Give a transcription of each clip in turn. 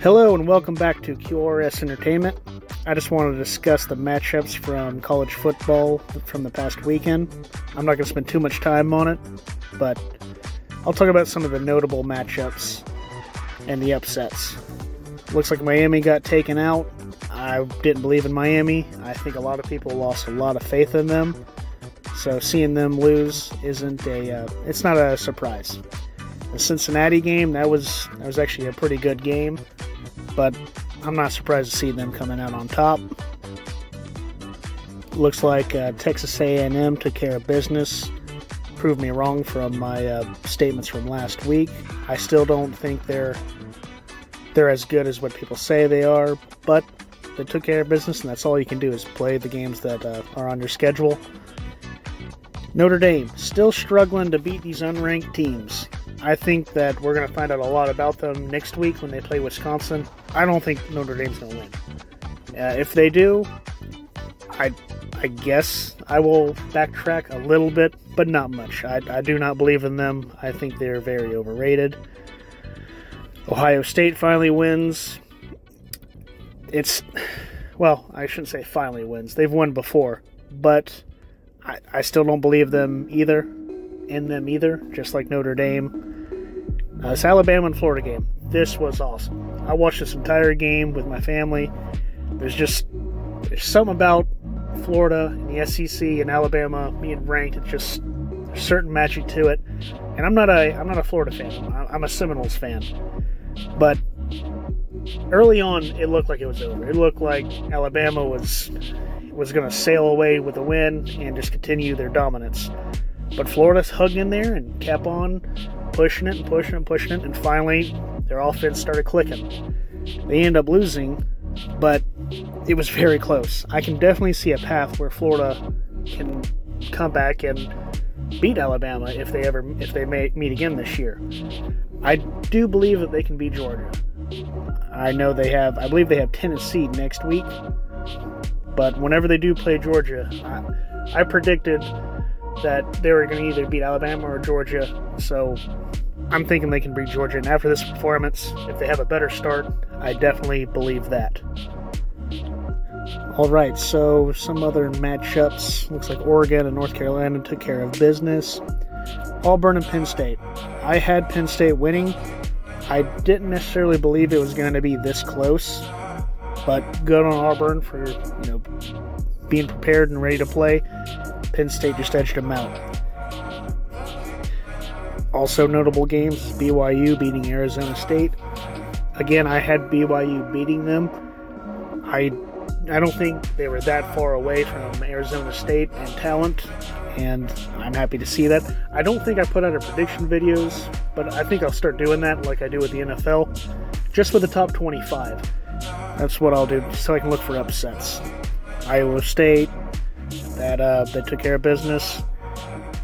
Hello and welcome back to QRS Entertainment. I just wanted to discuss the matchups from college football from the past weekend. I'm not going to spend too much time on it, but I'll talk about some of the notable matchups and the upsets. Looks like Miami got taken out. I didn't believe in Miami. I think a lot of people lost a lot of faith in them. So seeing them lose isn't a uh, it's not a surprise. The Cincinnati game that was that was actually a pretty good game, but I'm not surprised to see them coming out on top. Looks like uh, Texas A&M took care of business. Proved me wrong from my uh, statements from last week. I still don't think they're they're as good as what people say they are, but they took care of business, and that's all you can do is play the games that uh, are on your schedule. Notre Dame still struggling to beat these unranked teams. I think that we're going to find out a lot about them next week when they play Wisconsin. I don't think Notre Dame's going to win. Uh, if they do, I, I guess I will backtrack a little bit, but not much. I, I do not believe in them. I think they're very overrated. Ohio State finally wins. It's, well, I shouldn't say finally wins. They've won before, but I, I still don't believe them either, in them either, just like Notre Dame. Uh, this Alabama and Florida game, this was awesome. I watched this entire game with my family. There's just there's something about Florida and the SEC and Alabama being ranked. It's just there's certain magic to it. And I'm not a I'm not a Florida fan. I'm a Seminoles fan. But early on, it looked like it was over. It looked like Alabama was was going to sail away with a win and just continue their dominance. But Florida's hugged in there and kept on pushing it and pushing and pushing it, and finally their offense started clicking. They end up losing, but it was very close. I can definitely see a path where Florida can come back and beat Alabama if they ever if they meet again this year. I do believe that they can beat Georgia. I know they have I believe they have Tennessee next week. But whenever they do play Georgia, I, I predicted that they were going to either beat Alabama or Georgia. So I'm thinking they can beat Georgia. And after this performance, if they have a better start, I definitely believe that. All right, so some other matchups. Looks like Oregon and North Carolina took care of business. Auburn and Penn State. I had Penn State winning. I didn't necessarily believe it was going to be this close. But good on Auburn for you know being prepared and ready to play. Penn State just edged them out. Also notable games: BYU beating Arizona State. Again, I had BYU beating them. I I don't think they were that far away from Arizona State and talent, and I'm happy to see that. I don't think I put out a prediction videos, but I think I'll start doing that like I do with the NFL, just with the top 25. That's what I'll do so I can look for upsets. Iowa State, that uh, that took care of business,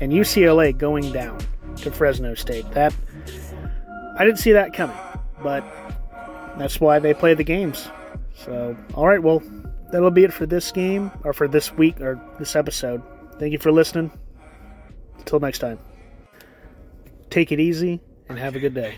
and UCLA going down to Fresno State. That I didn't see that coming, but that's why they play the games. So, all right, well, that'll be it for this game or for this week or this episode. Thank you for listening. Until next time, take it easy and have a good day.